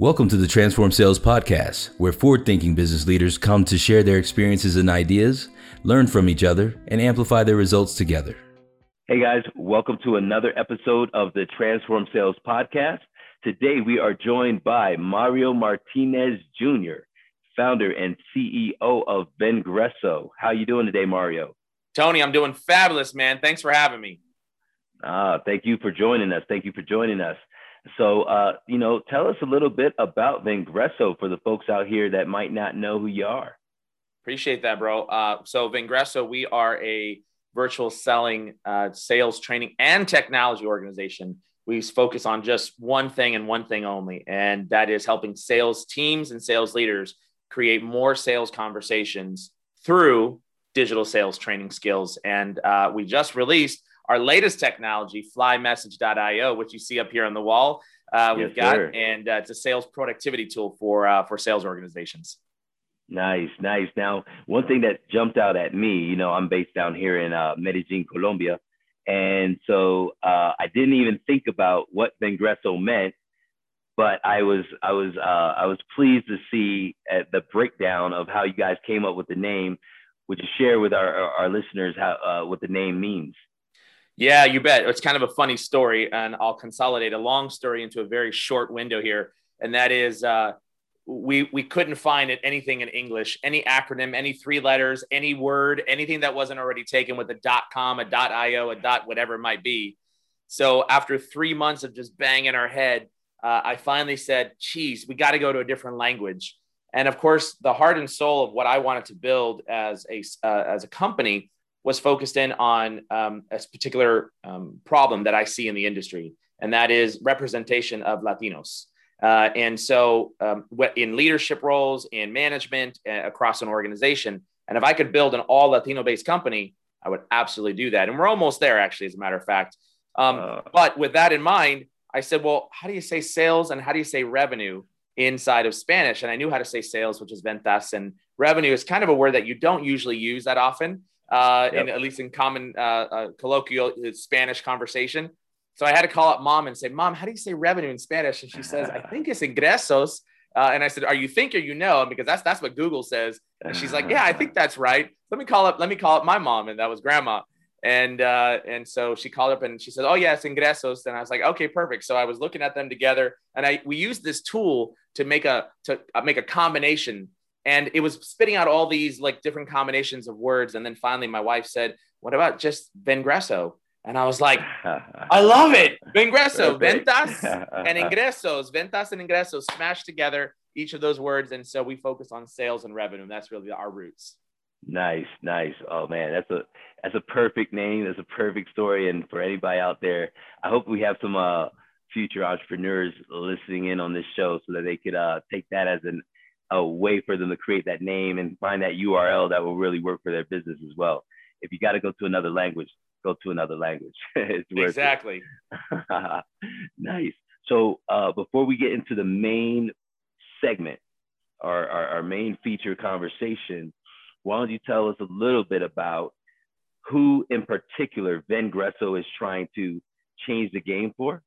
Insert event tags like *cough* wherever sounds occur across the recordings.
Welcome to the Transform Sales Podcast, where forward thinking business leaders come to share their experiences and ideas, learn from each other, and amplify their results together. Hey guys, welcome to another episode of the Transform Sales Podcast. Today we are joined by Mario Martinez Jr., founder and CEO of Vengreso. How you doing today, Mario? Tony, I'm doing fabulous, man. Thanks for having me. Ah, thank you for joining us. Thank you for joining us. So, uh, you know, tell us a little bit about Vengreso for the folks out here that might not know who you are. Appreciate that, bro. Uh, so, Vengreso, we are a virtual selling, uh, sales training, and technology organization. We focus on just one thing and one thing only, and that is helping sales teams and sales leaders create more sales conversations through digital sales training skills. And uh, we just released our latest technology, flymessage.io, which you see up here on the wall. Uh, we've got, sir. and uh, it's a sales productivity tool for uh, for sales organizations. Nice, nice. Now, one thing that jumped out at me, you know, I'm based down here in uh, Medellin, Colombia, and so uh, I didn't even think about what Vengreso meant, but I was I was uh, I was pleased to see the breakdown of how you guys came up with the name. Would you share with our our, our listeners how uh, what the name means? Yeah, you bet. It's kind of a funny story, and I'll consolidate a long story into a very short window here. And that is, uh, we we couldn't find it anything in English, any acronym, any three letters, any word, anything that wasn't already taken with a dot com, a dot io, a dot whatever it might be. So after three months of just banging our head, uh, I finally said, "Geez, we got to go to a different language." And of course, the heart and soul of what I wanted to build as a uh, as a company was focused in on um, a particular um, problem that I see in the industry, and that is representation of Latinos. Uh, and so, um, in leadership roles, in management, uh, across an organization, and if I could build an all Latino based company, I would absolutely do that. And we're almost there, actually, as a matter of fact. Um, uh, but with that in mind, I said, well, how do you say sales and how do you say revenue inside of Spanish? And I knew how to say sales, which is ventas, and revenue is kind of a word that you don't usually use that often uh, yep. in at least in common uh, uh, colloquial uh, Spanish conversation. So I had to call up mom and say, "Mom, how do you say revenue in Spanish?" And she says, "I think it's ingresos." Uh, and I said, "Are you think or you know?" Because that's that's what Google says. And she's like, "Yeah, I think that's right." Let me call up. Let me call up my mom, and that was grandma. And uh, and so she called up and she said, "Oh yes, ingresos." And I was like, "Okay, perfect." So I was looking at them together, and I we used this tool to make a to make a combination and it was spitting out all these like different combinations of words. And then finally my wife said what about just vengreso and i was like *laughs* i love it. Vengreso *laughs* ventas and ingresos ventas and ingresos smashed together each of those words. And so we focus on sales and revenue. And that's really our roots. Nice nice. Oh man that's a that's a perfect name. That's a perfect story. And for anybody out there i hope we have some uh future entrepreneurs listening in on this show so that they could uh take that as an a way for them to create that name and find that URL that will really work for their business as well. If you got to go to another language, go to another language. *laughs* exactly. *laughs* nice. So uh, before we get into the main segment, our, our, our main feature conversation, why don't you tell us a little bit about who in particular Vengreso is trying to change the game for,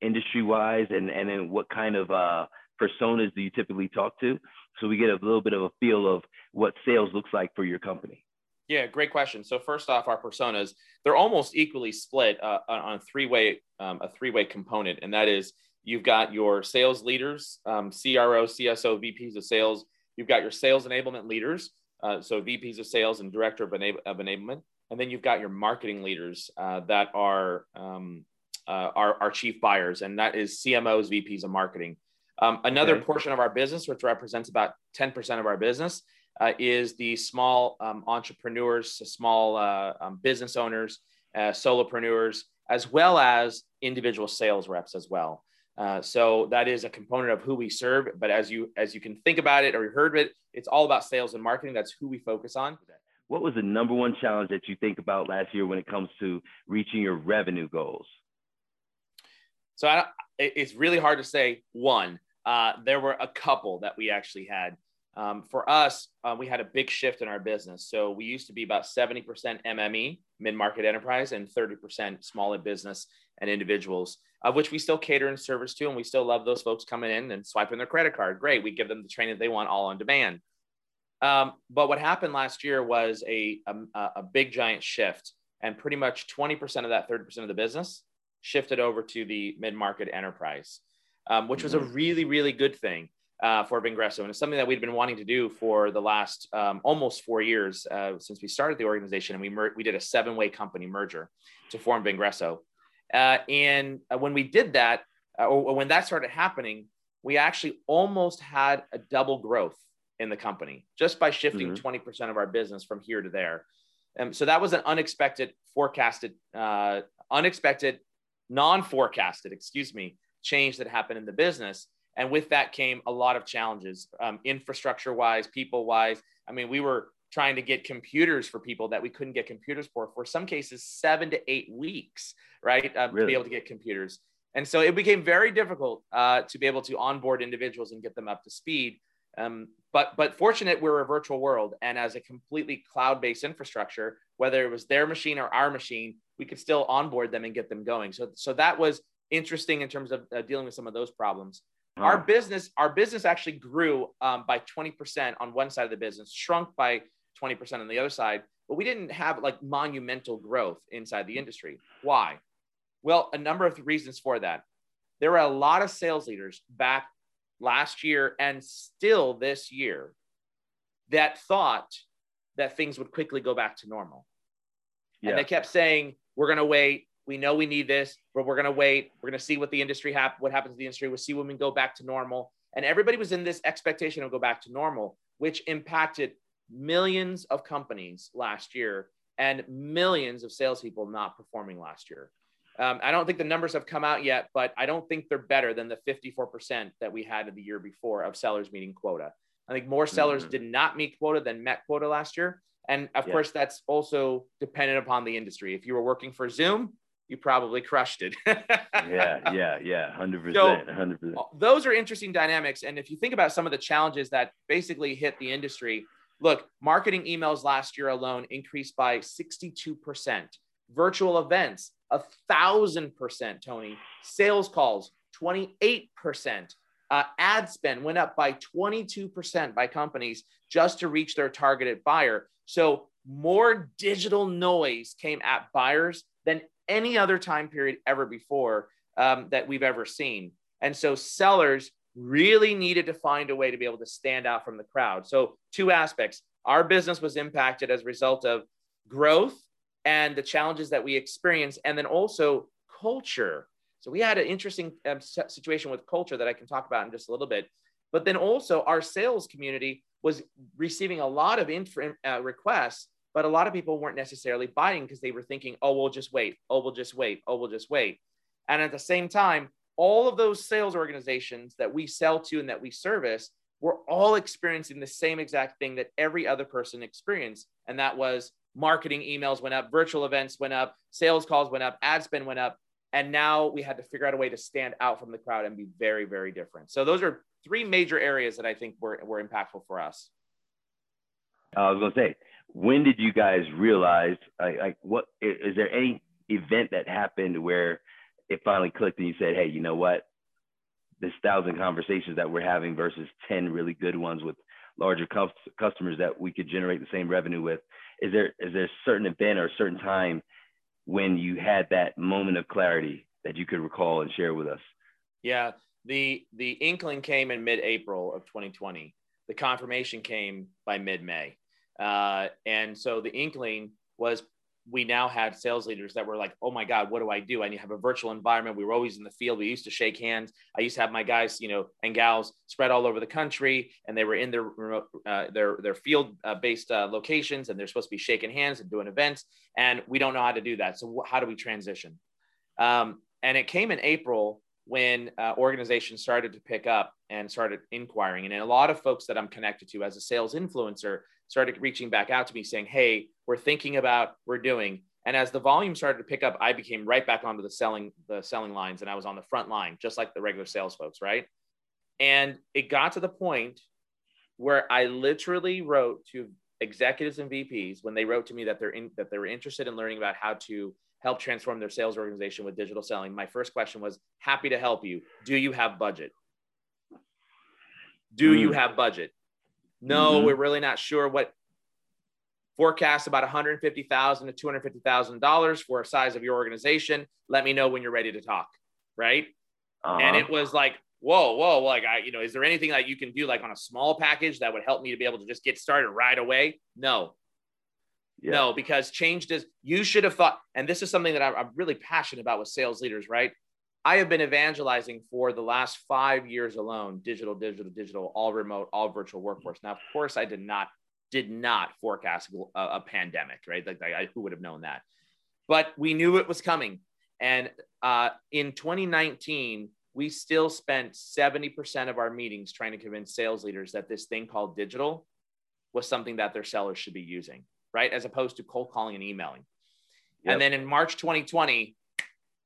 industry wise, and and then what kind of uh, personas do you typically talk to? So we get a little bit of a feel of what sales looks like for your company. Yeah, great question. So first off, our personas they're almost equally split uh, on a three way um, a three way component, and that is you've got your sales leaders, um, CRO, CSO, VPs of sales. You've got your sales enablement leaders, uh, so VPs of sales and director of, enab- of, enablement, and then you've got your marketing leaders uh, that are um, uh, our, our chief buyers, and that is CMOs, VPs of marketing. Um, another okay. portion of our business, which represents about 10% of our business, uh, is the small um, entrepreneurs, small uh, um, business owners, uh, solopreneurs, as well as individual sales reps as well. Uh, so that is a component of who we serve. But as you as you can think about it or you heard it, it's all about sales and marketing. That's who we focus on. What was the number one challenge that you think about last year when it comes to reaching your revenue goals? So I, it's really hard to say one. Uh, there were a couple that we actually had. Um, for us, uh, we had a big shift in our business. So we used to be about 70% MME, mid market enterprise, and 30% smaller business and individuals. of which we still cater and service to, and we still love those folks coming in and swiping their credit card. Great, we give them the training they want all on demand. Um, but what happened last year was a, a, a big giant shift, and pretty much 20% of that 30% of the business shifted over to the mid market enterprise, um, which was a mm-hmm. really, really good thing uh, for Vengreso. And it's something that we'd been wanting to do for the last um, almost four years uh, since we started the organization. And we, mer- we did a seven way company merger to form Vengreso. Uh, and uh, when we did that, uh, or when that started happening, we actually almost had a double growth in the company just by shifting mm-hmm. 20% of our business from here to there. And um, so that was an unexpected, forecasted, uh, unexpected, non forecasted, excuse me, change that happened in the business. And with that came a lot of challenges, um, infrastructure wise, people wise. I mean, we were trying to get computers for people that we couldn't get computers for, for some cases, seven to eight weeks, right? Um, really? To be able to get computers. And so it became very difficult uh, to be able to onboard individuals and get them up to speed. Um, but but fortunate we're a virtual world, and as a completely cloud-based infrastructure, whether it was their machine or our machine, we could still onboard them and get them going. So so that was interesting in terms of uh, dealing with some of those problems. Uh-huh. Our business, our business actually grew um, by 20% on one side of the business, shrunk by 20% on the other side, but we didn't have like monumental growth inside the industry. Why? Well, a number of reasons for that. There were a lot of sales leaders back last year and still this year that thought that things would quickly go back to normal. Yeah. And they kept saying, we're going to wait. We know we need this, but we're going to wait. We're going to see what the industry hap- what happens to the industry. We'll see when we go back to normal. And everybody was in this expectation of go back to normal, which impacted millions of companies last year and millions of salespeople not performing last year. Um, I don't think the numbers have come out yet, but I don't think they're better than the 54% that we had in the year before of sellers meeting quota. I think more sellers mm-hmm. did not meet quota than met quota last year. And of yeah. course, that's also dependent upon the industry. If you were working for Zoom, you probably crushed it. yeah, *laughs* yeah, yeah, hundred percent, hundred percent. Those are interesting dynamics, and if you think about some of the challenges that basically hit the industry, look, marketing emails last year alone increased by sixty-two percent. Virtual events, a thousand percent. Tony, sales calls, twenty-eight percent. Uh, ad spend went up by 22% by companies just to reach their targeted buyer. So more digital noise came at buyers than any other time period ever before um, that we've ever seen. And so sellers really needed to find a way to be able to stand out from the crowd. So, two aspects our business was impacted as a result of growth and the challenges that we experienced, and then also culture. So, we had an interesting um, situation with culture that I can talk about in just a little bit. But then also, our sales community was receiving a lot of inf- uh, requests but a lot of people weren't necessarily buying because they were thinking, oh, we'll just wait. Oh, we'll just wait. Oh, we'll just wait. And at the same time, all of those sales organizations that we sell to and that we service were all experiencing the same exact thing that every other person experienced. And that was marketing emails went up, virtual events went up, sales calls went up, ad spend went up. And now we had to figure out a way to stand out from the crowd and be very, very different. So those are three major areas that I think were, were impactful for us. Uh, I was going to say, when did you guys realize like, like what is there any event that happened where it finally clicked and you said hey you know what? This thousand conversations that we're having versus 10 really good ones with larger customers that we could generate the same revenue with is there is there a certain event or a certain time when you had that moment of clarity that you could recall and share with us? Yeah. The the inkling came in mid-april of 2020 the confirmation came by mid-may uh, and so the inkling was we now had sales leaders that were like, oh my God, what do I do? I need to have a virtual environment. We were always in the field. We used to shake hands. I used to have my guys, you know, and gals spread all over the country, and they were in their remote, uh, their their field uh, based uh, locations, and they're supposed to be shaking hands and doing events. And we don't know how to do that. So how do we transition? Um, and it came in April when uh, organizations started to pick up and started inquiring. And a lot of folks that I'm connected to as a sales influencer started reaching back out to me saying, Hey, we're thinking about, we're doing. And as the volume started to pick up, I became right back onto the selling, the selling lines, and I was on the front line, just like the regular sales folks, right? And it got to the point where I literally wrote to executives and VPs when they wrote to me that they're in, that they were interested in learning about how to help transform their sales organization with digital selling. My first question was happy to help you. Do you have budget? Do mm. you have budget? No, mm-hmm. we're really not sure what forecast about 150,000 to 250,000 dollars for a size of your organization. Let me know when you're ready to talk, right? Uh-huh. And it was like, whoa, whoa, like I, you know, is there anything that you can do like on a small package that would help me to be able to just get started right away? No, yeah. no, because change does. You should have thought, and this is something that I'm really passionate about with sales leaders, right? I have been evangelizing for the last five years alone, digital, digital, digital, all remote, all virtual workforce. Now, of course, I did not did not forecast a, a pandemic, right? Like, like, who would have known that? But we knew it was coming. And uh, in 2019, we still spent 70% of our meetings trying to convince sales leaders that this thing called digital was something that their sellers should be using, right? As opposed to cold calling and emailing. Yep. And then in March 2020,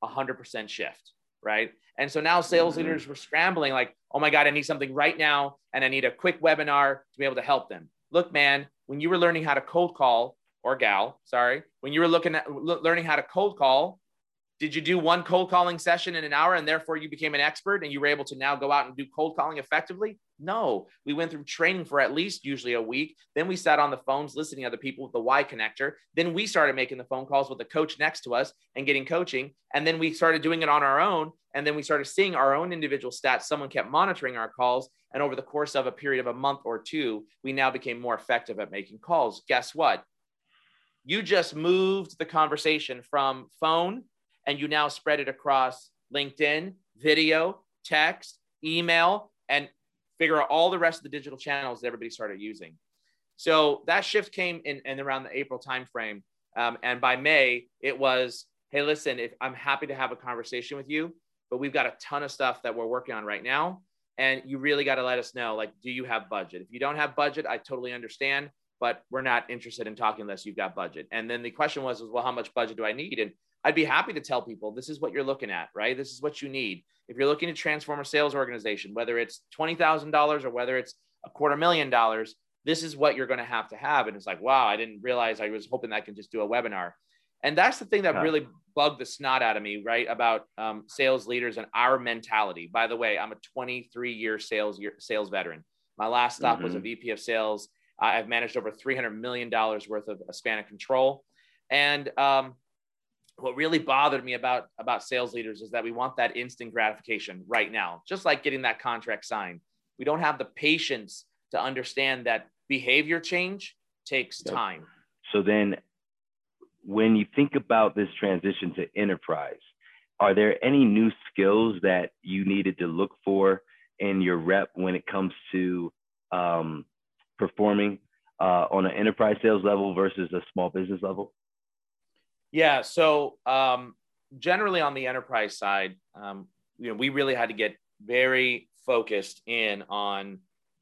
100% shift, right? And so now sales mm-hmm. leaders were scrambling like, oh my God, I need something right now. And I need a quick webinar to be able to help them look, man, when you were learning how to cold call or gal, sorry, when you were looking at learning how to cold call, did you do one cold calling session in an hour and therefore you became an expert and you were able to now go out and do cold calling effectively? No, we went through training for at least usually a week. Then we sat on the phones listening to other people with the Y connector. Then we started making the phone calls with the coach next to us and getting coaching. And then we started doing it on our own. And then we started seeing our own individual stats. Someone kept monitoring our calls. And over the course of a period of a month or two, we now became more effective at making calls. Guess what? You just moved the conversation from phone and you now spread it across LinkedIn, video, text, email, and figure out all the rest of the digital channels that everybody started using. So that shift came in, in around the April timeframe. Um, and by May, it was, hey, listen, if I'm happy to have a conversation with you, but we've got a ton of stuff that we're working on right now. And you really got to let us know, like, do you have budget? If you don't have budget, I totally understand, but we're not interested in talking unless you've got budget. And then the question was, was well, how much budget do I need? And I'd be happy to tell people this is what you're looking at, right? This is what you need. If you're looking to transform a sales organization, whether it's $20,000 or whether it's a quarter million dollars, this is what you're going to have to have. And it's like, wow, I didn't realize I was hoping I can just do a webinar. And that's the thing that really bugged the snot out of me, right? About um, sales leaders and our mentality. By the way, I'm a 23 year sales year, sales veteran. My last stop mm-hmm. was a mm-hmm. VP of sales. I've managed over 300 million dollars worth of a span of control, and um, what really bothered me about about sales leaders is that we want that instant gratification right now just like getting that contract signed. We don't have the patience to understand that behavior change takes yep. time. So then when you think about this transition to enterprise are there any new skills that you needed to look for in your rep when it comes to um, performing uh, on an enterprise sales level versus a small business level yeah. So um, generally on the enterprise side, um, you know, we really had to get very focused in on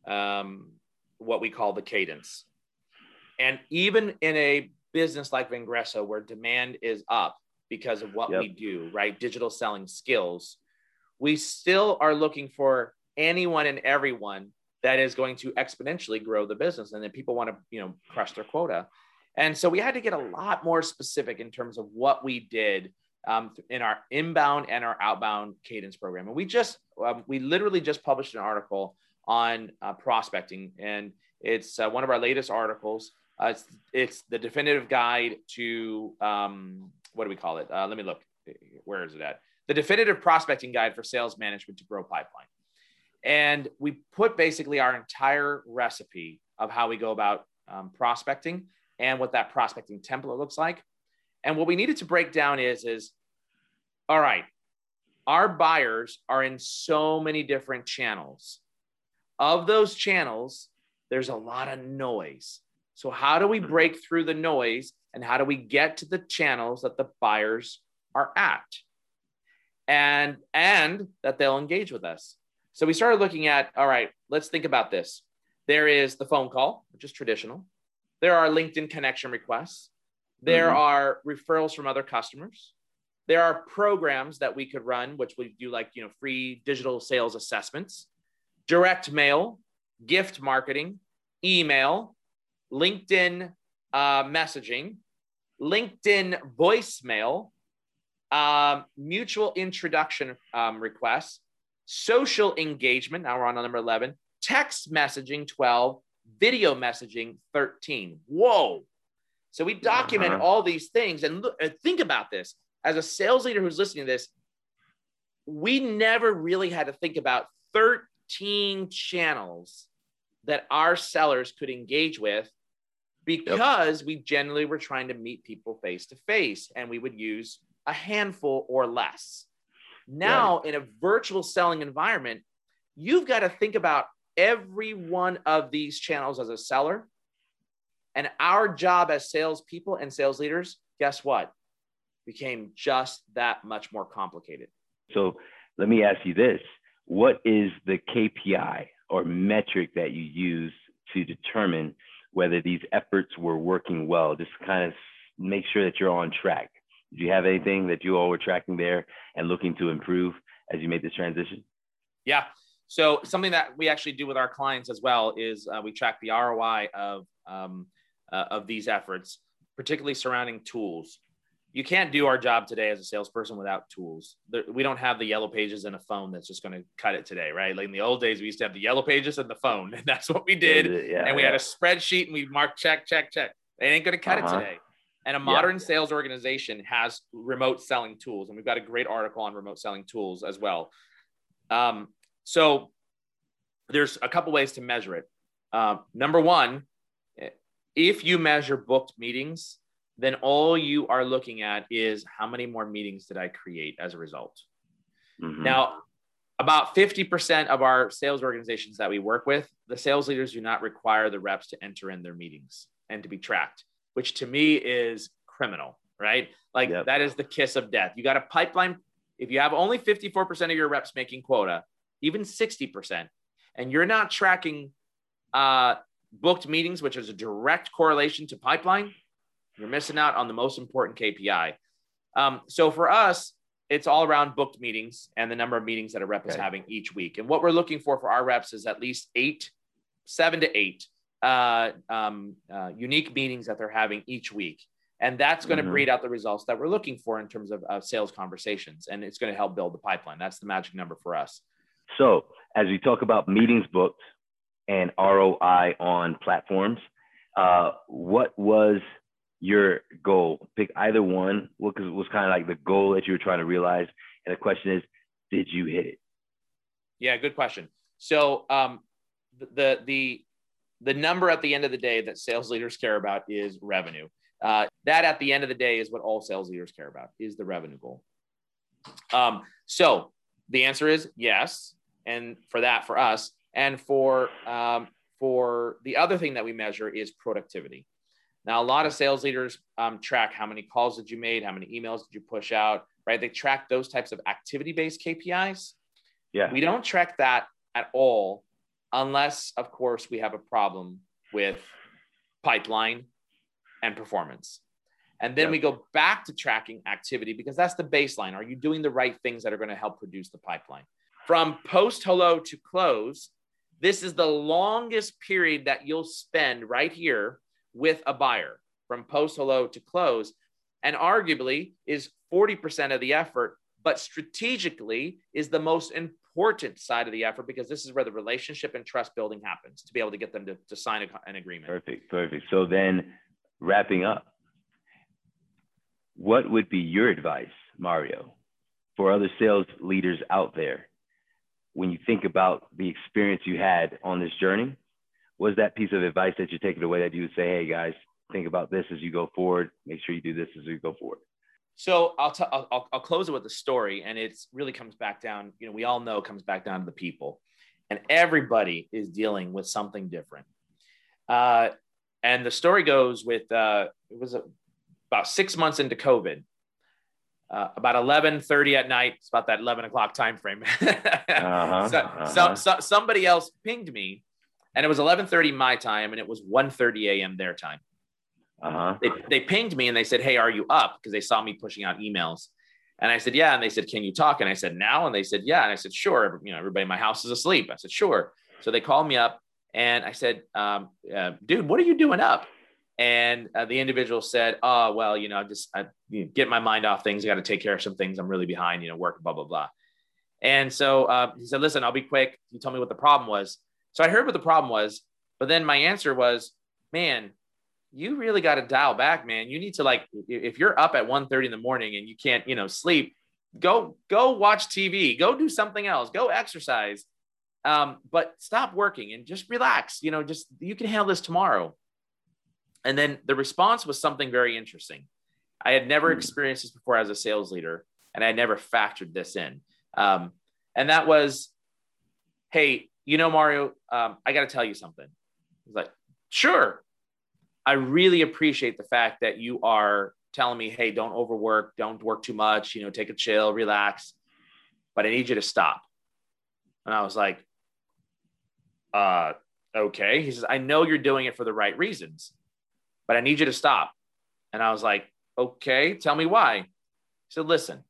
um, what we call the cadence. And even in a business like Vengreso, where demand is up because of what yep. we do, right? Digital selling skills, we still are looking for anyone and everyone that is going to exponentially grow the business and then people want to you know crush their quota and so we had to get a lot more specific in terms of what we did um, in our inbound and our outbound cadence program. And we just, um, we literally just published an article on uh, prospecting, and it's uh, one of our latest articles. Uh, it's, it's, the definitive guide to um, what do we call it? Uh, let me look. Where is it at? The definitive prospecting guide for sales management to grow pipeline. And we put basically our entire recipe of how we go about um, prospecting and what that prospecting template looks like. And what we needed to break down is, is all right, our buyers are in so many different channels. Of those channels, there's a lot of noise. So, how do we mm-hmm. break through the noise and how do we get to the channels that the buyers are at? And and that they'll engage with us. So we started looking at, all right, let's think about this. There is the phone call, which is traditional. There are LinkedIn connection requests. There mm-hmm. are referrals from other customers. There are programs that we could run, which we do like, you know, free digital sales assessments, direct mail, gift marketing, email, LinkedIn uh, messaging, LinkedIn voicemail, um, mutual introduction um, requests, social engagement. Now we're on number 11, text messaging 12, video messaging 13. Whoa. So we document uh-huh. all these things and look, think about this as a sales leader who's listening to this. We never really had to think about 13 channels that our sellers could engage with because yep. we generally were trying to meet people face to face and we would use a handful or less. Now, right. in a virtual selling environment, you've got to think about every one of these channels as a seller. And our job as salespeople and sales leaders, guess what? Became just that much more complicated. So let me ask you this What is the KPI or metric that you use to determine whether these efforts were working well? Just kind of make sure that you're on track. Do you have anything that you all were tracking there and looking to improve as you made this transition? Yeah. So something that we actually do with our clients as well is uh, we track the ROI of um, uh, of these efforts, particularly surrounding tools. You can't do our job today as a salesperson without tools. There, we don't have the yellow pages and a phone that's just going to cut it today, right? Like in the old days, we used to have the yellow pages and the phone, and *laughs* that's what we did. Yeah, and we yeah. had a spreadsheet and we marked check, check, check. It ain't going to cut uh-huh. it today. And a modern yeah. sales organization has remote selling tools, and we've got a great article on remote selling tools as well. Um, so there's a couple ways to measure it. Uh, number one, if you measure booked meetings, then all you are looking at is how many more meetings did I create as a result. Mm-hmm. Now, about 50% of our sales organizations that we work with, the sales leaders do not require the reps to enter in their meetings and to be tracked which to me is criminal, right? Like yep. that is the kiss of death. You got a pipeline. If you have only 54% of your reps making quota, even 60%, and you're not tracking uh, booked meetings, which is a direct correlation to pipeline, you're missing out on the most important KPI. Um, so for us, it's all around booked meetings and the number of meetings that a rep okay. is having each week. And what we're looking for for our reps is at least eight, seven to eight uh, um, uh, unique meetings that they're having each week. And that's going to mm-hmm. breed out the results that we're looking for in terms of, of sales conversations. And it's going to help build the pipeline. That's the magic number for us. So, as we talk about meetings booked and ROI on platforms, uh, what was your goal? Pick either one. What was kind of like the goal that you were trying to realize? And the question is, did you hit it? Yeah, good question. So, um, the the the number at the end of the day that sales leaders care about is revenue. Uh, that at the end of the day is what all sales leaders care about is the revenue goal. Um, so the answer is yes. And for that, for us, and for um, for the other thing that we measure is productivity. Now, a lot of sales leaders um, track how many calls did you made, how many emails did you push out, right? They track those types of activity-based KPIs. Yeah. We don't track that at all unless, of course, we have a problem with pipeline and performance. And then yep. we go back to tracking activity because that's the baseline. Are you doing the right things that are going to help produce the pipeline? From post hello to close, this is the longest period that you'll spend right here with a buyer from post hello to close. And arguably is 40% of the effort, but strategically is the most important side of the effort because this is where the relationship and trust building happens to be able to get them to, to sign a, an agreement. Perfect, perfect. So then wrapping up, what would be your advice, Mario, for other sales leaders out there when you think about the experience you had on this journey? Was that piece of advice that you're taking away that you would say, hey guys, think about this as you go forward, make sure you do this as you go forward? So I'll, t- I'll, I'll close it with a story, and it really comes back down. You know, we all know comes back down to the people, and everybody is dealing with something different. Uh, and the story goes with uh, it was about six months into COVID. Uh, about 11:30 at night. It's about that 11 o'clock time frame. *laughs* uh-huh, so, uh-huh. So, so, somebody else pinged me, and it was 11:30 my time, and it was 1:30 a.m. their time. Uh-huh. They, they pinged me and they said, Hey, are you up? Because they saw me pushing out emails. And I said, Yeah. And they said, Can you talk? And I said, Now? And they said, Yeah. And I said, Sure. You know, everybody in my house is asleep. I said, Sure. So they called me up and I said, um, uh, Dude, what are you doing up? And uh, the individual said, "Oh, well, you know, just I, you know, get my mind off things. I got to take care of some things. I'm really behind, you know, work, blah blah blah." And so uh, he said, "Listen, I'll be quick. He told me what the problem was." So I heard what the problem was, but then my answer was, "Man, you really got to dial back, man. You need to like, if you're up at 1.30 in the morning and you can't, you know, sleep, go go watch TV, go do something else, go exercise." Um, but stop working and just relax. You know, just you can handle this tomorrow. And then the response was something very interesting. I had never hmm. experienced this before as a sales leader, and I never factored this in. Um, and that was, hey, you know, Mario, um, I got to tell you something. He's like, sure. I really appreciate the fact that you are telling me, hey, don't overwork, don't work too much, you know, take a chill, relax, but I need you to stop. And I was like, uh, okay. He says, I know you're doing it for the right reasons, but I need you to stop. And I was like, okay, tell me why. He said, listen,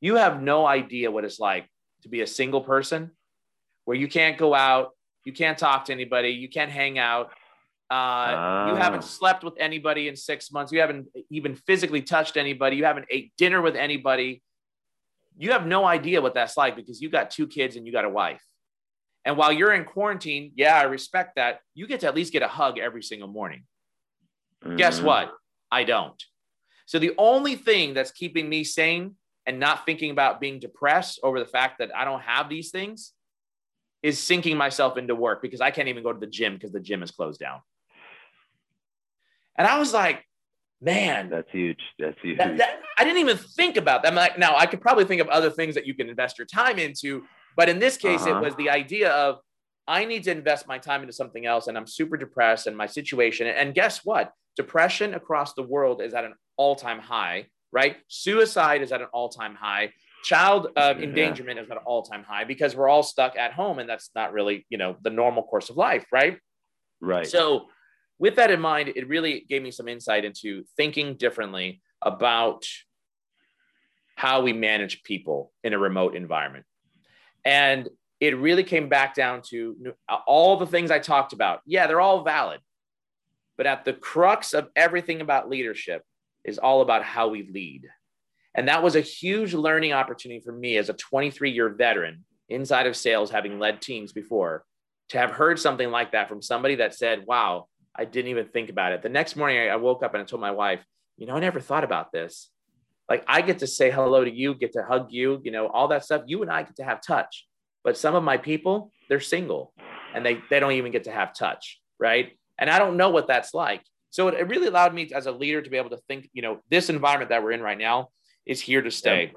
you have no idea what it's like to be a single person where you can't go out, you can't talk to anybody, you can't hang out. Uh, You haven't ah. slept with anybody in six months. You haven't even physically touched anybody. You haven't ate dinner with anybody. You have no idea what that's like because you got two kids and you got a wife. And while you're in quarantine, yeah, I respect that. You get to at least get a hug every single morning. Mm-hmm. Guess what? I don't. So the only thing that's keeping me sane and not thinking about being depressed over the fact that I don't have these things is sinking myself into work because I can't even go to the gym because the gym is closed down. And I was like, man, that's huge. That's huge. That, that, I didn't even think about that. I'm like, now I could probably think of other things that you can invest your time into but in this case, uh-huh. it was the idea of I need to invest my time into something else, and I'm super depressed and my situation. And guess what? Depression across the world is at an all time high, right? Suicide is at an all time high. Child uh, endangerment is at an all time high because we're all stuck at home, and that's not really, you know, the normal course of life, right? Right. So, with that in mind, it really gave me some insight into thinking differently about how we manage people in a remote environment. And it really came back down to all the things I talked about. Yeah, they're all valid. But at the crux of everything about leadership is all about how we lead. And that was a huge learning opportunity for me as a 23 year veteran inside of sales, having led teams before, to have heard something like that from somebody that said, Wow, I didn't even think about it. The next morning, I woke up and I told my wife, You know, I never thought about this like I get to say hello to you, get to hug you, you know, all that stuff. You and I get to have touch. But some of my people, they're single and they, they don't even get to have touch. Right. And I don't know what that's like. So it, it really allowed me as a leader to be able to think, you know, this environment that we're in right now is here to stay. Yep.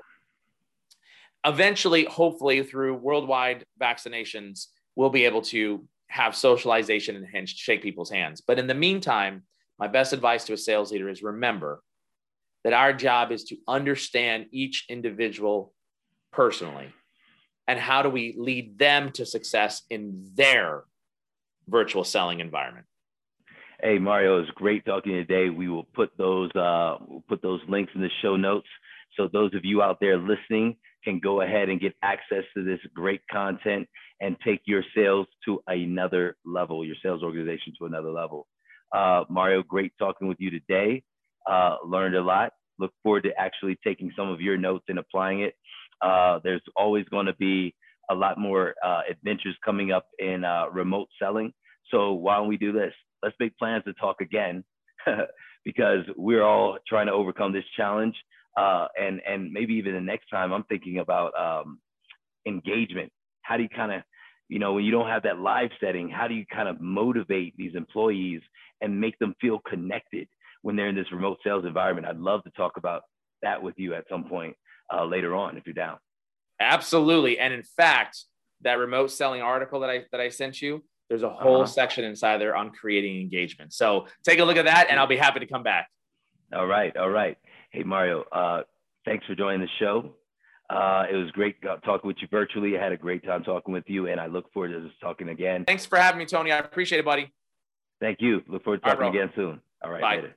Eventually, hopefully, through worldwide vaccinations, we'll be able to have socialization and shake people's hands. But in the meantime, my best advice to a sales leader is remember that our job is to understand each individual personally and how do we lead them to success in their virtual selling environment hey mario it's great talking today we will put those uh, we'll put those links in the show notes so those of you out there listening can go ahead and get access to this great content and take your sales to another level your sales organization to another level uh, mario great talking with you today uh, learned a lot. Look forward to actually taking some of your notes and applying it. Uh, there's always going to be a lot more uh, adventures coming up in uh, remote selling. So why don't we do this? Let's make plans to talk again *laughs* because we're all trying to overcome this challenge. Uh, and and maybe even the next time, I'm thinking about um, engagement. How do you kind of you know, when you don't have that live setting, how do you kind of motivate these employees and make them feel connected? when they're in this remote sales environment. I'd love to talk about that with you at some point uh, later on if you're down. Absolutely. And in fact, that remote selling article that I that I sent you, there's a whole uh-huh. section inside there on creating engagement. So take a look at that and I'll be happy to come back. All right. All right. Hey Mario, uh, thanks for joining the show. Uh, it was great talking with you virtually. I had a great time talking with you, and I look forward to just talking again. Thanks for having me, Tony. I appreciate it, buddy. Thank you. Look forward to talking right, again soon. All right. Bye. Later.